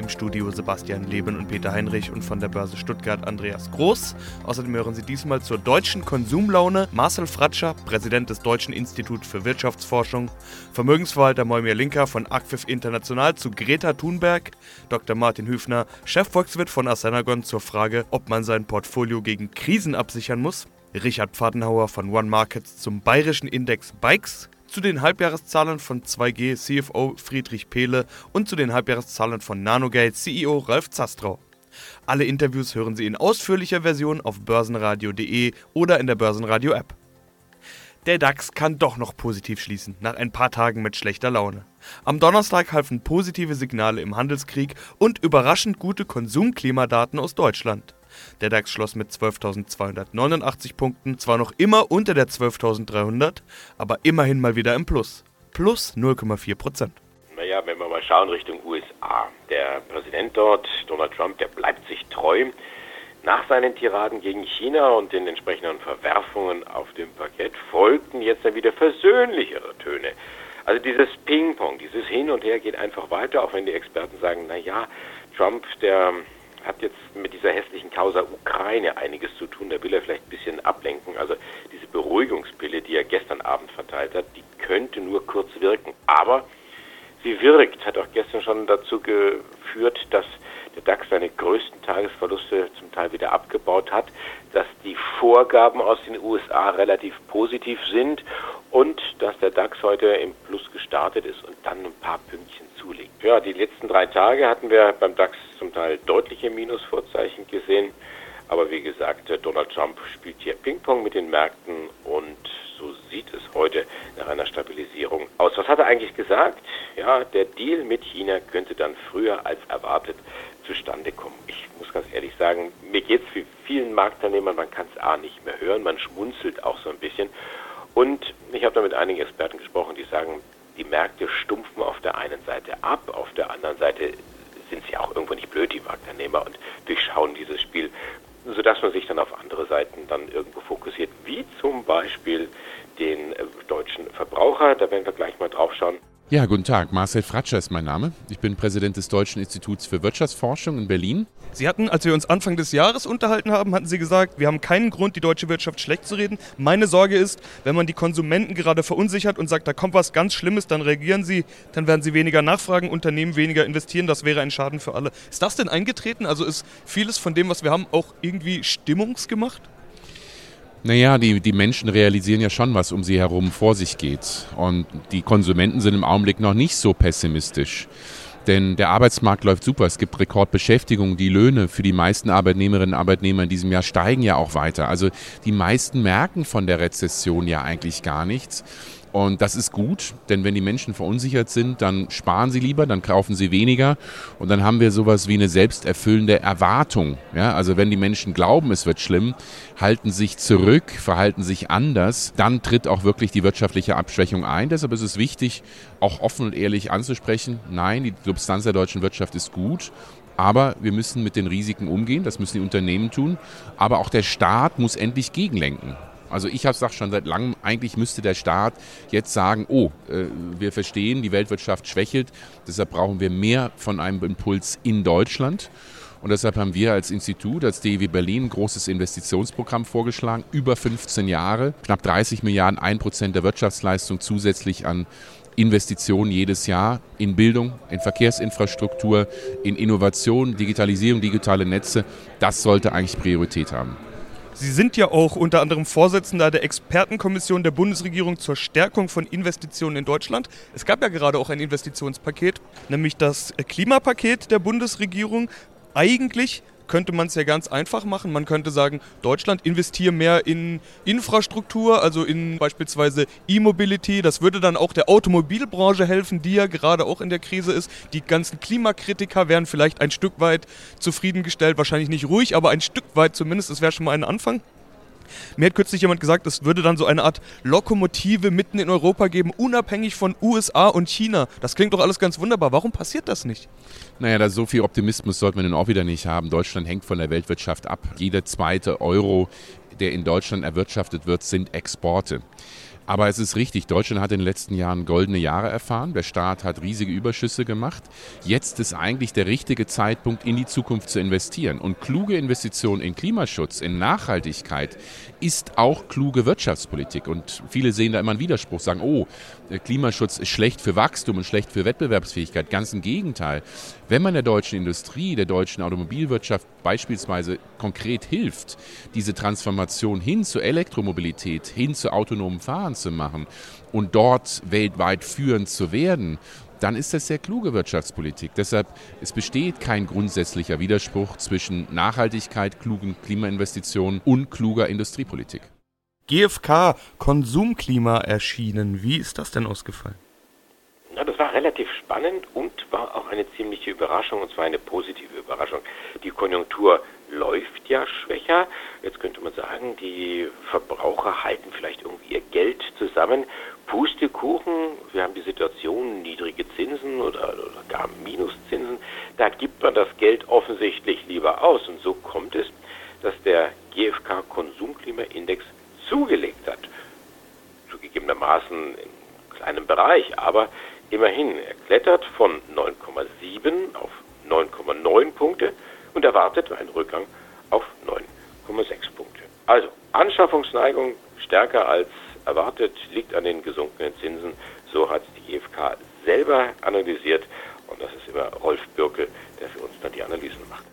Im Studio Sebastian Leben und Peter Heinrich und von der Börse Stuttgart Andreas Groß. Außerdem hören Sie diesmal zur deutschen Konsumlaune Marcel Fratscher, Präsident des Deutschen Instituts für Wirtschaftsforschung, Vermögensverwalter Moimir Linker von Acquif International zu Greta Thunberg, Dr. Martin Hüfner, Chefvolkswirt von Assenagon zur Frage, ob man sein Portfolio gegen Krisen absichern muss, Richard Pfadenhauer von One Markets zum bayerischen Index Bikes, zu den Halbjahreszahlen von 2G CFO Friedrich Pehle und zu den Halbjahreszahlen von Nanogate CEO Ralf Zastrau. Alle Interviews hören Sie in ausführlicher Version auf börsenradio.de oder in der Börsenradio App. Der DAX kann doch noch positiv schließen, nach ein paar Tagen mit schlechter Laune. Am Donnerstag halfen positive Signale im Handelskrieg und überraschend gute Konsumklimadaten aus Deutschland. Der DAX schloss mit 12.289 Punkten, zwar noch immer unter der 12.300, aber immerhin mal wieder im Plus. Plus 0,4 Prozent. Naja, wenn wir mal schauen Richtung USA. Der Präsident dort, Donald Trump, der bleibt sich treu. Nach seinen Tiraden gegen China und den entsprechenden Verwerfungen auf dem Parkett folgten jetzt dann wieder versöhnlichere Töne. Also dieses Ping-Pong, dieses Hin und Her geht einfach weiter, auch wenn die Experten sagen, naja, Trump, der hat jetzt mit dieser hässlichen Causa Ukraine einiges zu tun. Da will er vielleicht ein bisschen ablenken. Also diese Beruhigungspille, die er gestern Abend verteilt hat, die könnte nur kurz wirken. Aber sie wirkt, hat auch gestern schon dazu geführt, dass der DAX seine größten Tagesverluste zum Teil wieder abgebaut hat, dass die Vorgaben aus den USA relativ positiv sind und dass der DAX heute im Plus gestartet ist und dann ein paar Pünktchen zulegt. Ja, die letzten drei Tage hatten wir beim DAX zum Teil deutliche Minusvorzeichen gesehen. Aber wie gesagt, Donald Trump spielt hier Ping-Pong mit den Märkten und so sieht es heute nach einer Stabilisierung aus. Was hat er eigentlich gesagt? Ja, der Deal mit China könnte dann früher als erwartet zustande kommen. Ich muss ganz ehrlich sagen, mir geht es wie vielen Marktteilnehmern, man kann es A nicht mehr hören, man schmunzelt auch so ein bisschen. Und ich habe da mit einigen Experten gesprochen, die sagen, die Märkte stumpfen auf der einen Seite ab, auf der anderen Seite sind sie auch irgendwo nicht blöd, die Marktteilnehmer, und durchschauen dieses Spiel, sodass man sich dann auf andere Seiten dann irgendwo fokussiert, wie zum Beispiel den äh, deutschen Verbraucher. Da werden wir gleich mal drauf schauen. Ja, guten Tag. Marcel Fratscher ist mein Name. Ich bin Präsident des Deutschen Instituts für Wirtschaftsforschung in Berlin. Sie hatten, als wir uns Anfang des Jahres unterhalten haben, hatten Sie gesagt, wir haben keinen Grund, die deutsche Wirtschaft schlecht zu reden. Meine Sorge ist, wenn man die Konsumenten gerade verunsichert und sagt, da kommt was ganz Schlimmes, dann reagieren sie, dann werden sie weniger nachfragen, Unternehmen weniger investieren. Das wäre ein Schaden für alle. Ist das denn eingetreten? Also ist vieles von dem, was wir haben, auch irgendwie stimmungsgemacht? Naja, die, die Menschen realisieren ja schon, was um sie herum vor sich geht. Und die Konsumenten sind im Augenblick noch nicht so pessimistisch. Denn der Arbeitsmarkt läuft super. Es gibt Rekordbeschäftigung. Die Löhne für die meisten Arbeitnehmerinnen und Arbeitnehmer in diesem Jahr steigen ja auch weiter. Also die meisten merken von der Rezession ja eigentlich gar nichts. Und das ist gut, denn wenn die Menschen verunsichert sind, dann sparen sie lieber, dann kaufen sie weniger und dann haben wir sowas wie eine selbsterfüllende Erwartung. Ja, also wenn die Menschen glauben, es wird schlimm, halten sich zurück, verhalten sich anders, dann tritt auch wirklich die wirtschaftliche Abschwächung ein. Deshalb ist es wichtig, auch offen und ehrlich anzusprechen, nein, die Substanz der deutschen Wirtschaft ist gut aber wir müssen mit den Risiken umgehen, das müssen die Unternehmen tun. Aber auch der Staat muss endlich gegenlenken. Also ich habe gesagt schon seit langem, eigentlich müsste der Staat jetzt sagen, oh, äh, wir verstehen, die Weltwirtschaft schwächelt, deshalb brauchen wir mehr von einem Impuls in Deutschland. Und deshalb haben wir als Institut, als DEW Berlin, ein großes Investitionsprogramm vorgeschlagen, über 15 Jahre, knapp 30 Milliarden, ein Prozent der Wirtschaftsleistung zusätzlich an Investitionen jedes Jahr in Bildung, in Verkehrsinfrastruktur, in Innovation, Digitalisierung, digitale Netze. Das sollte eigentlich Priorität haben. Sie sind ja auch unter anderem Vorsitzender der Expertenkommission der Bundesregierung zur Stärkung von Investitionen in Deutschland. Es gab ja gerade auch ein Investitionspaket, nämlich das Klimapaket der Bundesregierung. Eigentlich könnte man es ja ganz einfach machen. Man könnte sagen, Deutschland investiere mehr in Infrastruktur, also in beispielsweise E-Mobility. Das würde dann auch der Automobilbranche helfen, die ja gerade auch in der Krise ist. Die ganzen Klimakritiker wären vielleicht ein Stück weit zufriedengestellt, wahrscheinlich nicht ruhig, aber ein Stück weit zumindest. Das wäre schon mal ein Anfang. Mir hat kürzlich jemand gesagt, es würde dann so eine Art Lokomotive mitten in Europa geben, unabhängig von USA und China. Das klingt doch alles ganz wunderbar. Warum passiert das nicht? Naja, da so viel Optimismus sollten wir nun auch wieder nicht haben. Deutschland hängt von der Weltwirtschaft ab. Jeder zweite Euro, der in Deutschland erwirtschaftet wird, sind Exporte. Aber es ist richtig, Deutschland hat in den letzten Jahren goldene Jahre erfahren. Der Staat hat riesige Überschüsse gemacht. Jetzt ist eigentlich der richtige Zeitpunkt, in die Zukunft zu investieren. Und kluge Investitionen in Klimaschutz, in Nachhaltigkeit ist auch kluge Wirtschaftspolitik. Und viele sehen da immer einen Widerspruch, sagen, oh, Klimaschutz ist schlecht für Wachstum und schlecht für Wettbewerbsfähigkeit. Ganz im Gegenteil. Wenn man der deutschen Industrie, der deutschen Automobilwirtschaft beispielsweise konkret hilft, diese Transformation hin zur Elektromobilität, hin zu autonomen Fahren zu machen und dort weltweit führend zu werden, dann ist das sehr kluge Wirtschaftspolitik. Deshalb, es besteht kein grundsätzlicher Widerspruch zwischen Nachhaltigkeit, klugen Klimainvestitionen und kluger Industriepolitik. GfK Konsumklima erschienen. Wie ist das denn ausgefallen? Ja, das war relativ spannend und war auch eine ziemliche Überraschung, und zwar eine positive Überraschung. Die Konjunktur läuft ja schwächer. Jetzt könnte man sagen, die Verbraucher halten vielleicht irgendwie ihr Geld zusammen. Pustekuchen, wir haben die Situation, niedrige Zinsen oder, oder gar Minuszinsen. Da gibt man das Geld offensichtlich lieber aus. Und so kommt es, dass der GfK Konsumklimaindex zugelegt hat. Zugegebenermaßen in kleinem Bereich, aber immerhin. Er klettert von 9,7 auf 9,9 Punkte und erwartet einen Rückgang auf 9,6 Punkte. Also Anschaffungsneigung stärker als erwartet, liegt an den gesunkenen Zinsen. So hat die GfK selber analysiert und das ist immer Rolf Birkel, der für uns dann die Analysen macht.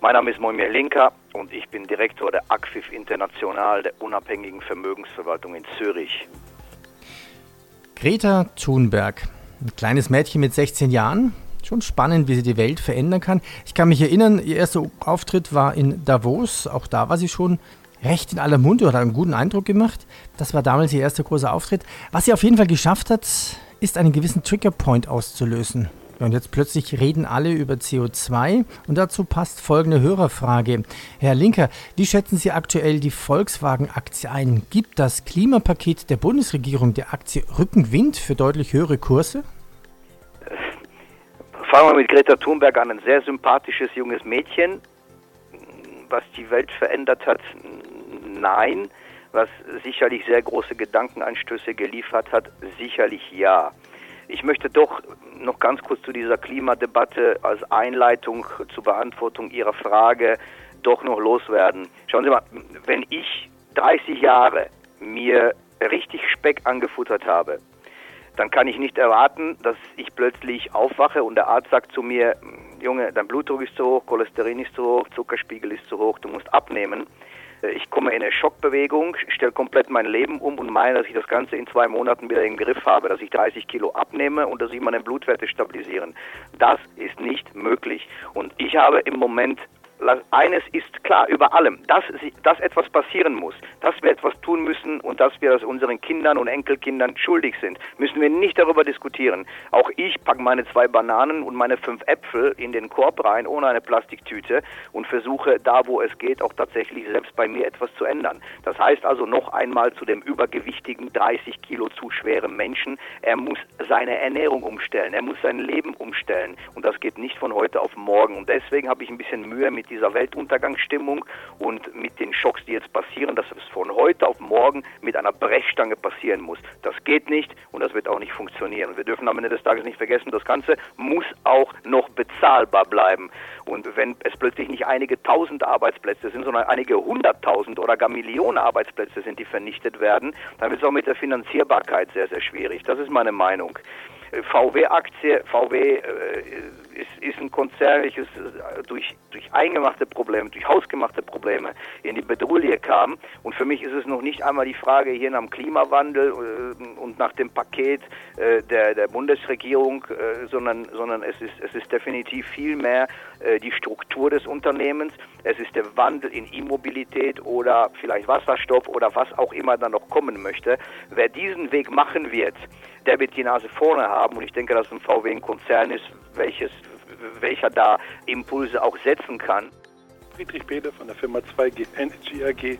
Mein Name ist Moimir Linker und ich bin Direktor der ACFIF International, der unabhängigen Vermögensverwaltung in Zürich. Greta Thunberg, ein kleines Mädchen mit 16 Jahren. Schon spannend, wie sie die Welt verändern kann. Ich kann mich erinnern, ihr erster Auftritt war in Davos. Auch da war sie schon recht in aller Munde oder einen guten Eindruck gemacht. Das war damals ihr erster großer Auftritt. Was sie auf jeden Fall geschafft hat, ist einen gewissen Triggerpoint auszulösen. Und jetzt plötzlich reden alle über CO2 und dazu passt folgende Hörerfrage. Herr Linker, wie schätzen Sie aktuell die Volkswagen-Aktie ein? Gibt das Klimapaket der Bundesregierung der Aktie Rückenwind für deutlich höhere Kurse? Fangen wir mit Greta Thunberg an, ein sehr sympathisches junges Mädchen. Was die Welt verändert hat, nein. Was sicherlich sehr große Gedankenanstöße geliefert hat, sicherlich ja. Ich möchte doch noch ganz kurz zu dieser Klimadebatte als Einleitung zur Beantwortung Ihrer Frage doch noch loswerden. Schauen Sie mal, wenn ich 30 Jahre mir richtig Speck angefuttert habe, dann kann ich nicht erwarten, dass ich plötzlich aufwache und der Arzt sagt zu mir, Junge, dein Blutdruck ist zu hoch, Cholesterin ist zu hoch, Zuckerspiegel ist zu hoch, du musst abnehmen. Ich komme in eine Schockbewegung, stelle komplett mein Leben um und meine, dass ich das Ganze in zwei Monaten wieder im Griff habe, dass ich 30 Kilo abnehme und dass ich meine Blutwerte stabilisieren. Das ist nicht möglich. Und ich habe im Moment eines ist klar über allem, dass, dass etwas passieren muss, dass wir etwas tun müssen und dass wir das unseren Kindern und Enkelkindern schuldig sind, müssen wir nicht darüber diskutieren. Auch ich packe meine zwei Bananen und meine fünf Äpfel in den Korb rein, ohne eine Plastiktüte und versuche da, wo es geht, auch tatsächlich selbst bei mir etwas zu ändern. Das heißt also noch einmal zu dem übergewichtigen, 30 Kilo zu schweren Menschen, er muss seine Ernährung umstellen, er muss sein Leben umstellen. Und das geht nicht von heute auf morgen. Und deswegen habe ich ein bisschen Mühe mit dieser Weltuntergangsstimmung und mit den Schocks, die jetzt passieren, dass es von heute auf morgen mit einer Brechstange passieren muss. Das geht nicht und das wird auch nicht funktionieren. Wir dürfen am Ende des Tages nicht vergessen, das Ganze muss auch noch bezahlbar bleiben. Und wenn es plötzlich nicht einige tausend Arbeitsplätze sind, sondern einige hunderttausend oder gar Millionen Arbeitsplätze sind, die vernichtet werden, dann wird es auch mit der Finanzierbarkeit sehr, sehr schwierig. Das ist meine Meinung. VW-Aktie, VW äh, ist, ist, ein Konzern, welches äh, durch, durch eingemachte Probleme, durch hausgemachte Probleme in die Bedrulle kam. Und für mich ist es noch nicht einmal die Frage hier nach dem Klimawandel äh, und nach dem Paket äh, der, der Bundesregierung, äh, sondern, sondern es, ist, es ist definitiv viel mehr äh, die Struktur des Unternehmens. Es ist der Wandel in E-Mobilität oder vielleicht Wasserstoff oder was auch immer dann noch kommen möchte. Wer diesen Weg machen wird, der wird die Nase vorne haben. Und ich denke, dass ein VW ein Konzern ist, welches, welcher da Impulse auch setzen kann. Friedrich Behle von der Firma 2G Energy AG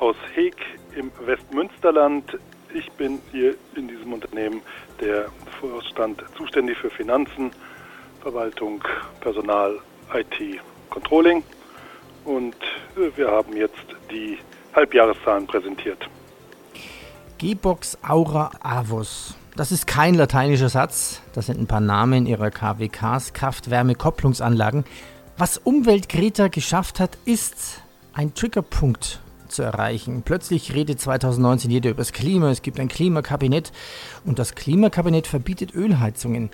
aus Heek im Westmünsterland. Ich bin hier in diesem Unternehmen der Vorstand zuständig für Finanzen, Verwaltung, Personal, IT, Controlling. Und äh, wir haben jetzt die Halbjahreszahlen präsentiert. G-Box Aura Avus. Das ist kein lateinischer Satz. Das sind ein paar Namen ihrer KWKs, Kraft-Wärme-Kopplungsanlagen. Was Umwelt Greta geschafft hat, ist ein Triggerpunkt zu erreichen. Plötzlich redet 2019 jeder über das Klima, es gibt ein Klimakabinett und das Klimakabinett verbietet Ölheizungen.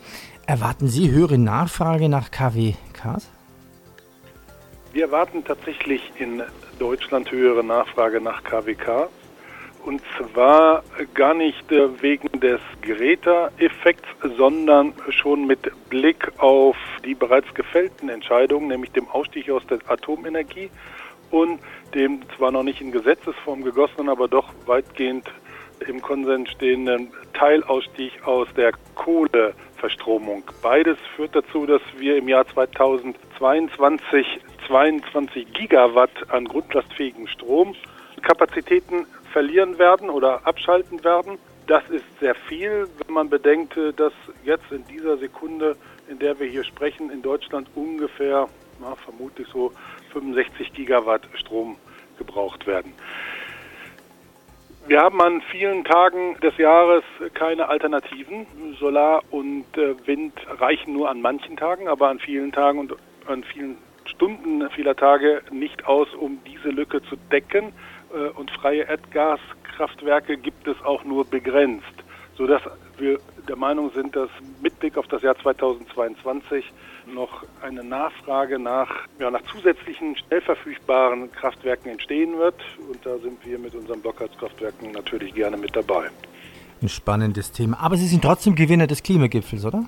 Erwarten Sie höhere Nachfrage nach KWKs? Wir erwarten tatsächlich in Deutschland höhere Nachfrage nach KWK. Und zwar gar nicht äh, wegen des Greta-Effekts, sondern schon mit Blick auf die bereits gefällten Entscheidungen, nämlich dem Ausstieg aus der Atomenergie und dem zwar noch nicht in Gesetzesform gegossenen, aber doch weitgehend im Konsens stehenden Teilausstieg aus der Kohleverstromung. Beides führt dazu, dass wir im Jahr 2022 22 Gigawatt an grundlastfähigen Stromkapazitäten verlieren werden oder abschalten werden. Das ist sehr viel, wenn man bedenkt, dass jetzt in dieser Sekunde, in der wir hier sprechen, in Deutschland ungefähr, na, vermutlich so 65 Gigawatt Strom gebraucht werden. Wir haben an vielen Tagen des Jahres keine Alternativen. Solar und äh, Wind reichen nur an manchen Tagen, aber an vielen Tagen und an vielen Stunden vieler Tage nicht aus, um diese Lücke zu decken. Äh, und freie Erdgaskraftwerke gibt es auch nur begrenzt, sodass wir der Meinung sind, dass mit Blick auf das Jahr 2022 noch eine Nachfrage nach, ja, nach zusätzlichen schnell verfügbaren Kraftwerken entstehen wird. Und da sind wir mit unseren Blockheizkraftwerken natürlich gerne mit dabei. Ein spannendes Thema. Aber Sie sind trotzdem Gewinner des Klimagipfels, oder?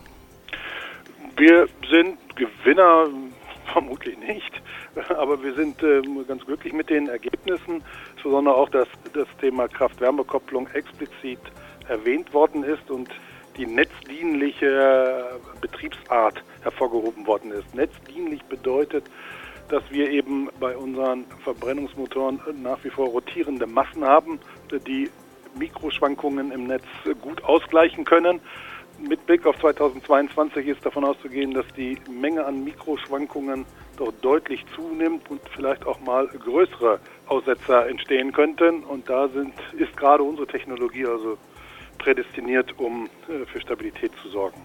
Wir sind Gewinner, vermutlich nicht. Aber wir sind äh, ganz glücklich mit den Ergebnissen, insbesondere auch, dass das Thema Kraft-Wärme-Kopplung explizit erwähnt worden ist und die netzdienliche Betriebsart hervorgehoben worden ist. Netzdienlich bedeutet, dass wir eben bei unseren Verbrennungsmotoren nach wie vor rotierende Massen haben, die Mikroschwankungen im Netz gut ausgleichen können. Mit Blick auf 2022 ist davon auszugehen, dass die Menge an Mikroschwankungen doch deutlich zunimmt und vielleicht auch mal größere Aussetzer entstehen könnten. Und da sind, ist gerade unsere Technologie also prädestiniert, um äh, für Stabilität zu sorgen.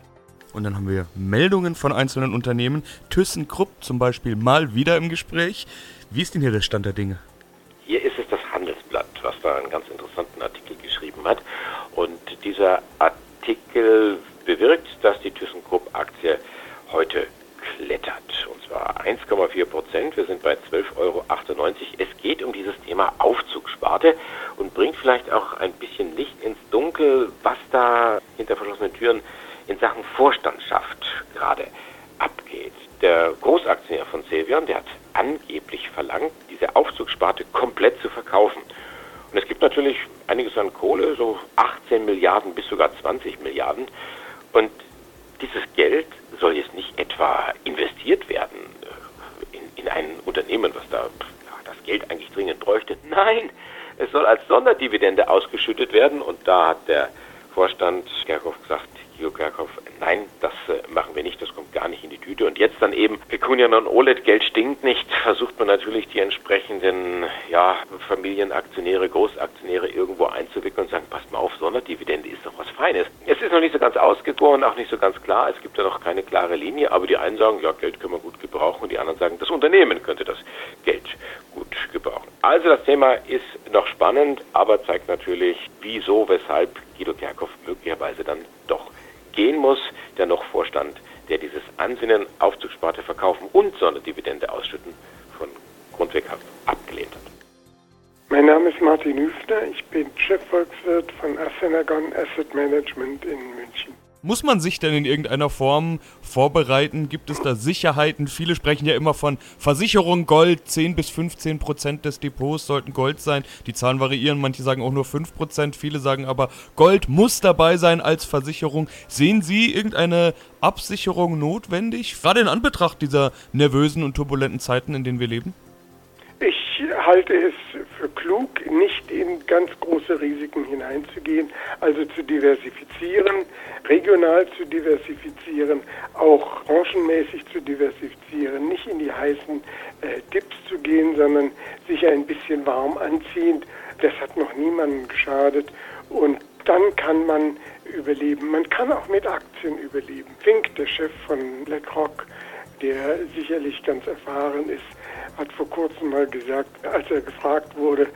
Und dann haben wir Meldungen von einzelnen Unternehmen. ThyssenKrupp zum Beispiel mal wieder im Gespräch. Wie ist denn hier der Stand der Dinge? Hier ist es das Handelsblatt, was da einen ganz interessanten Artikel geschrieben hat. Und dieser Artikel bewirkt, dass die ThyssenKrupp-Aktie heute klettert. Und zwar 1,4 Prozent. Wir sind bei 12,98 Euro. Es geht um dieses Thema Aufzugsparte und bringt vielleicht auch ein bisschen Licht ins Dunkel, was da hinter verschlossenen Türen in Sachen Vorstandschaft gerade abgeht. Der Großaktionär von Cevion, der hat angeblich verlangt, diese Aufzugssparte komplett zu verkaufen. Und es gibt natürlich einiges an Kohle, so 18 Milliarden bis sogar 20 Milliarden. Und dieses Geld soll jetzt nicht etwa investiert werden äh, in, in ein Unternehmen, was da ja, das Geld eigentlich dringend bräuchte. Nein, es soll als Sonderdividende ausgeschüttet werden und da hat der Vorstand Kerkhoff gesagt, Guido Kerkhoff, nein, das äh, machen wir nicht, das kommt gar nicht in die Tüte. Und jetzt dann eben Pecunian und OLED, Geld stinkt nicht, versucht man natürlich die entsprechenden ja, Familienaktionäre, Großaktionäre irgendwo einzuwickeln und sagen, passt mal auf, Sonderdividende ist doch was Feines. Es ist noch nicht so ganz ausgegoren, auch nicht so ganz klar, es gibt ja noch keine klare Linie, aber die einen sagen, ja, Geld können wir gut gebrauchen und die anderen sagen, das Unternehmen könnte das Geld gut gebrauchen. Also das Thema ist noch spannend, aber zeigt natürlich, wieso, weshalb Guido Kerkhoff möglicherweise dann doch gehen muss, der noch Vorstand, der dieses Ansinnen, Aufzugssparte verkaufen und Sonderdividende ausschütten von Grundweg abgelehnt hat. Mein Name ist Martin Hüfner, ich bin Chefvolkswirt von Assenagon Asset Management in München. Muss man sich denn in irgendeiner Form vorbereiten? Gibt es da Sicherheiten? Viele sprechen ja immer von Versicherung Gold. 10 bis 15 Prozent des Depots sollten Gold sein. Die Zahlen variieren. Manche sagen auch nur 5 Prozent. Viele sagen aber, Gold muss dabei sein als Versicherung. Sehen Sie irgendeine Absicherung notwendig? Gerade in Anbetracht dieser nervösen und turbulenten Zeiten, in denen wir leben? Ich halte es für klug, nicht in ganz große Risiken hineinzugehen, also zu diversifizieren, regional zu diversifizieren, auch branchenmäßig zu diversifizieren, nicht in die heißen äh, Dips zu gehen, sondern sich ein bisschen warm anziehend. Das hat noch niemandem geschadet und dann kann man überleben. Man kann auch mit Aktien überleben. Fink, der Chef von BlackRock, der sicherlich ganz erfahren ist, hat vor kurzem mal gesagt, als er gefragt wurde,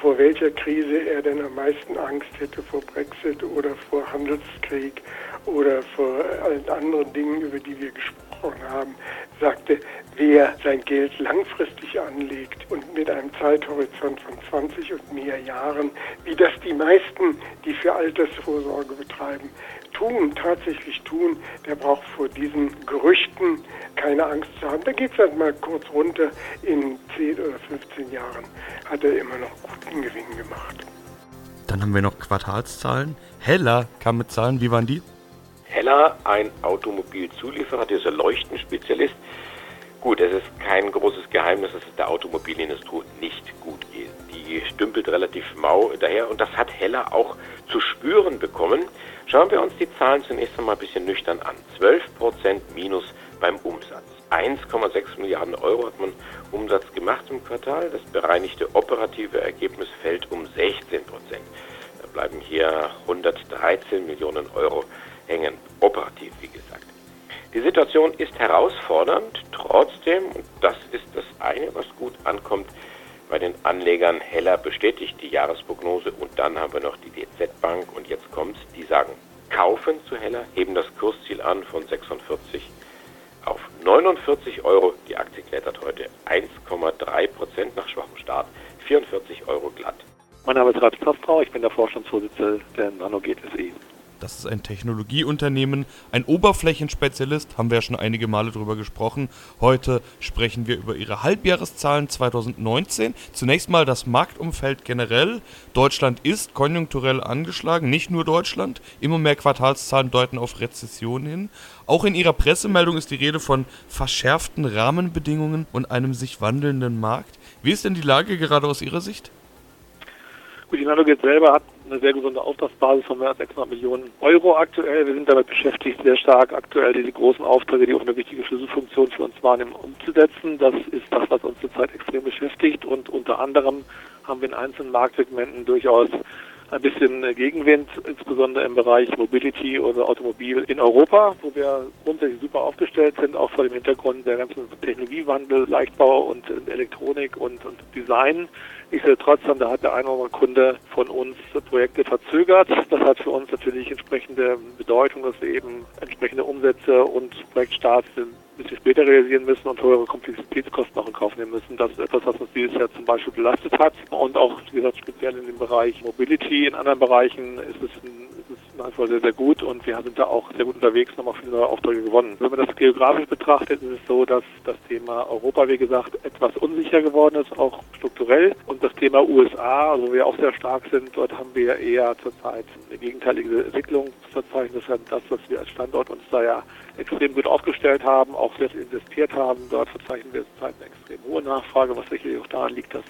vor welcher Krise er denn am meisten Angst hätte, vor Brexit oder vor Handelskrieg oder vor allen anderen Dingen, über die wir gesprochen haben, sagte, wer sein Geld langfristig anlegt und mit einem Zeithorizont von 20 und mehr Jahren, wie das die meisten, die für Altersvorsorge betreiben, tun, tatsächlich tun, der braucht vor diesen Gerüchten keine Angst zu haben. Da geht es halt mal kurz runter. In 10 oder 15 Jahren hat er immer noch guten Gewinn gemacht. Dann haben wir noch Quartalszahlen. Heller kam mit Zahlen, wie waren die? Heller, ein Automobilzulieferer, dieser Leuchtenspezialist. Gut, es ist kein großes Geheimnis, dass es der Automobilindustrie nicht gut geht. Die stümpelt relativ mau daher und das hat Heller auch zu spüren bekommen. Schauen wir uns die Zahlen zunächst einmal ein bisschen nüchtern an. 12% Minus beim Umsatz. 1,6 Milliarden Euro hat man Umsatz gemacht im Quartal. Das bereinigte operative Ergebnis fällt um 16 Prozent. Da bleiben hier 113 Millionen Euro hängen, operativ wie gesagt. Die Situation ist herausfordernd, trotzdem, und das ist das eine, was gut ankommt, bei den Anlegern Heller bestätigt die Jahresprognose und dann haben wir noch die DZ Bank und jetzt kommt's, die sagen kaufen zu Heller, heben das Kursziel an von 46 auf 49 Euro. Die Aktie klettert heute 1,3 Prozent nach schwachem Start, 44 Euro glatt. Mein Name ist Ralf Kostbrau, ich bin der Vorstandsvorsitzende der NanoGate SE. Das ist ein Technologieunternehmen, ein Oberflächenspezialist, haben wir ja schon einige Male drüber gesprochen. Heute sprechen wir über ihre Halbjahreszahlen 2019. Zunächst mal das Marktumfeld generell. Deutschland ist konjunkturell angeschlagen, nicht nur Deutschland. Immer mehr Quartalszahlen deuten auf Rezession hin. Auch in ihrer Pressemeldung ist die Rede von verschärften Rahmenbedingungen und einem sich wandelnden Markt. Wie ist denn die Lage gerade aus Ihrer Sicht? Gut, die NanoGate selber hat eine sehr gesunde Auftragsbasis von mehr als 600 Millionen Euro aktuell. Wir sind damit beschäftigt, sehr stark aktuell diese großen Aufträge, die auch eine wichtige Schlüsselfunktion für uns wahrnehmen, umzusetzen. Das ist das, was uns zurzeit extrem beschäftigt und unter anderem haben wir in einzelnen Marktsegmenten durchaus ein bisschen Gegenwind, insbesondere im Bereich Mobility oder Automobil in Europa, wo wir grundsätzlich super aufgestellt sind, auch vor dem Hintergrund der ganzen Technologiewandel, Leichtbau und Elektronik und, und Design. Nichtsdestotrotz haben da hat der eine oder andere Kunde von uns Projekte verzögert. Das hat für uns natürlich entsprechende Bedeutung, dass wir eben entsprechende Umsätze und Projektstarts bisschen später realisieren müssen und höhere Komplexitätskosten auch in Kauf nehmen müssen. Das ist etwas, was uns dieses Jahr zum Beispiel belastet hat. Und auch, wie gesagt, speziell in dem Bereich Mobility, in anderen Bereichen ist es ein nach wie sehr, sehr gut und wir sind da auch sehr gut unterwegs und haben auch viele neue Aufträge gewonnen. Wenn man das geografisch betrachtet, ist es so, dass das Thema Europa, wie gesagt, etwas unsicher geworden ist, auch strukturell. Und das Thema USA, wo wir auch sehr stark sind, dort haben wir eher zurzeit eine gegenteilige Entwicklung zu verzeichnen. Das ist das, was wir als Standort uns da ja extrem gut aufgestellt haben, auch sehr investiert haben. Dort verzeichnen wir zurzeit eine extrem hohe Nachfrage, was sicherlich auch daran liegt, dass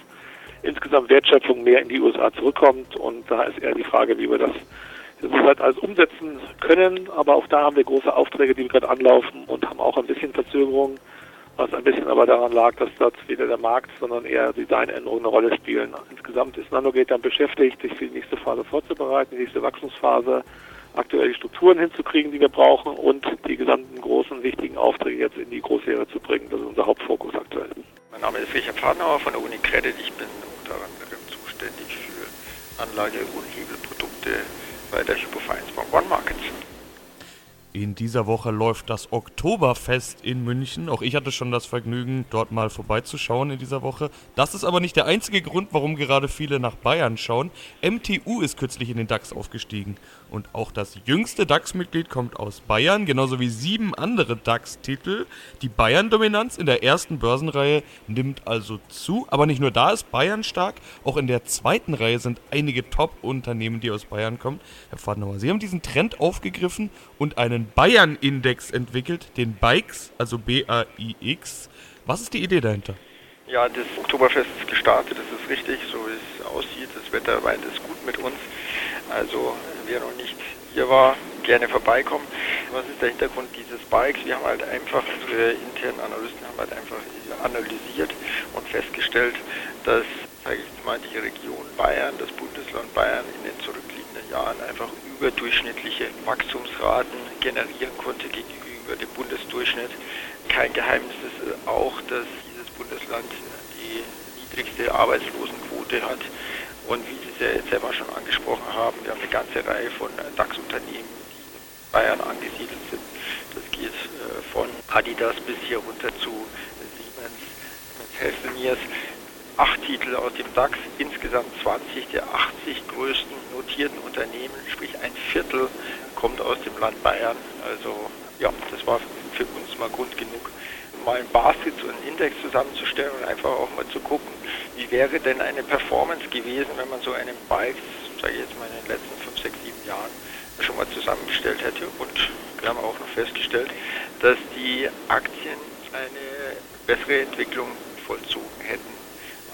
insgesamt Wertschöpfung mehr in die USA zurückkommt. Und da ist eher die Frage, wie wir das halt alles umsetzen können, aber auch da haben wir große Aufträge, die gerade anlaufen und haben auch ein bisschen Verzögerung, was ein bisschen aber daran lag, dass dort weder der Markt, sondern eher Designänderungen eine Rolle spielen. Insgesamt ist NanoGate dann beschäftigt, sich für die nächste Phase vorzubereiten, die nächste Wachstumsphase, aktuell die Strukturen hinzukriegen, die wir brauchen und die gesamten großen, wichtigen Aufträge jetzt in die Großserie zu bringen. Das ist unser Hauptfokus aktuell. Mein Name ist Richard Pfadnauer von der UniCredit. Ich bin unter anderem zuständig für Anlage- und Hebelprodukte bei der Hypofinance One Markets. In dieser Woche läuft das Oktoberfest in München. Auch ich hatte schon das Vergnügen, dort mal vorbeizuschauen in dieser Woche. Das ist aber nicht der einzige Grund, warum gerade viele nach Bayern schauen. MTU ist kürzlich in den DAX aufgestiegen. Und auch das jüngste DAX-Mitglied kommt aus Bayern, genauso wie sieben andere DAX-Titel. Die Bayern-Dominanz in der ersten Börsenreihe nimmt also zu. Aber nicht nur da ist Bayern stark, auch in der zweiten Reihe sind einige Top-Unternehmen, die aus Bayern kommen. Herr Fadenauer, Sie haben diesen Trend aufgegriffen und einen Bayern-Index entwickelt, den BIKES, also B-A-I-X. Was ist die Idee dahinter? Ja, das Oktoberfest ist gestartet, das ist richtig, so wie es aussieht. Das Wetter weint es gut mit uns. Also wer noch nicht hier war, gerne vorbeikommen. Was ist der Hintergrund dieses Bikes? Wir haben halt einfach, unsere internen Analysten haben halt einfach analysiert und festgestellt, dass, sage ich mal, die Region Bayern, das Bundesland Bayern in den zurückliegenden Jahren einfach überdurchschnittliche Wachstumsraten generieren konnte gegenüber dem Bundesdurchschnitt. Kein Geheimnis ist auch, dass dieses Bundesland die niedrigste Arbeitslosenquote hat. Und wie Sie es ja jetzt selber schon angesprochen haben, wir haben eine ganze Reihe von DAX-Unternehmen, die in Bayern angesiedelt sind. Das geht äh, von Adidas bis hier runter zu Siemens, Healthineers. Acht Titel aus dem DAX, insgesamt 20 der 80 größten notierten Unternehmen, sprich ein Viertel kommt aus dem Land Bayern. Also ja, das war für uns mal Grund genug, mal ein Basket, so einen Index zusammenzustellen und einfach auch mal zu gucken, wie wäre denn eine Performance gewesen, wenn man so einen Bike, sage ich jetzt mal in den letzten 5, 6, 7 Jahren, schon mal zusammengestellt hätte. Und wir haben auch noch festgestellt, dass die Aktien eine bessere Entwicklung vollzogen hätten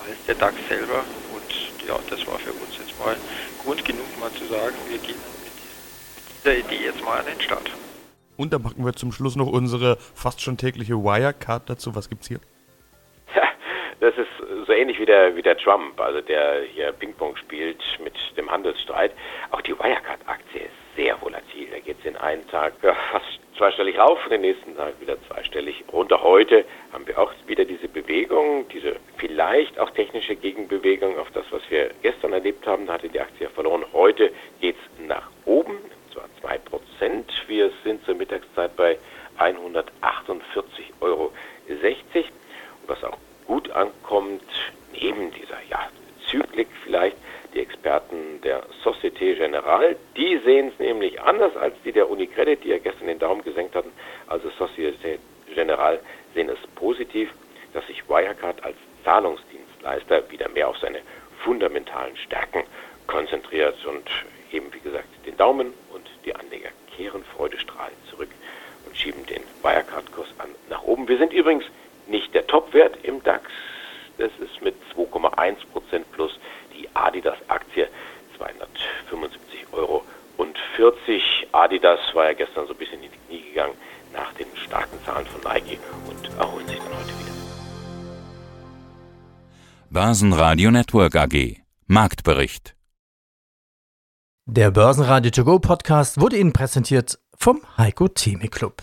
als der DAX selber. Und ja, das war für uns jetzt mal Grund genug, mal zu sagen, wir gehen mit dieser Idee jetzt mal an den Start. Und da packen wir zum Schluss noch unsere fast schon tägliche Wirecard dazu. Was gibt's hier? Das ist so ähnlich wie der, wie der Trump, also der hier Ping-Pong spielt mit dem Handelsstreit. Auch die Wirecard-Aktie ist sehr volatil. Da geht es in einen Tag ja, fast zweistellig rauf, den nächsten Tag wieder zweistellig runter. Heute haben wir auch wieder diese Bewegung, diese vielleicht auch technische Gegenbewegung auf das, was wir gestern erlebt haben. Da hatte die Aktie verloren. Heute geht es nach oben zwar 2 Prozent. Wir sind zur Mittagszeit bei 148,60 Euro. Was auch gut ankommt, neben dieser ja, Zyklik vielleicht, die Experten der Societe Generale, die sehen es nämlich anders als die der Unicredit, die ja gestern den Daumen gesenkt hatten. Also Societe Generale sehen es positiv, dass sich Wirecard als Zahlungsdienstleister wieder mehr auf seine fundamentalen Stärken konzentriert und eben, wie gesagt, den Daumen und die Anleger kehren freudestrahlend zurück und schieben den Wirecard-Kurs an nach oben. Wir sind übrigens der Topwert im DAX. Das ist mit 2,1 Prozent plus die Adidas-Aktie 275 Euro und 40. Adidas war ja gestern so ein bisschen in die Knie gegangen nach den starken Zahlen von Nike und erholt sich dann heute wieder. Börsenradio Network AG Marktbericht Der Börsenradio To Go Podcast wurde Ihnen präsentiert vom Heiko Theme Club.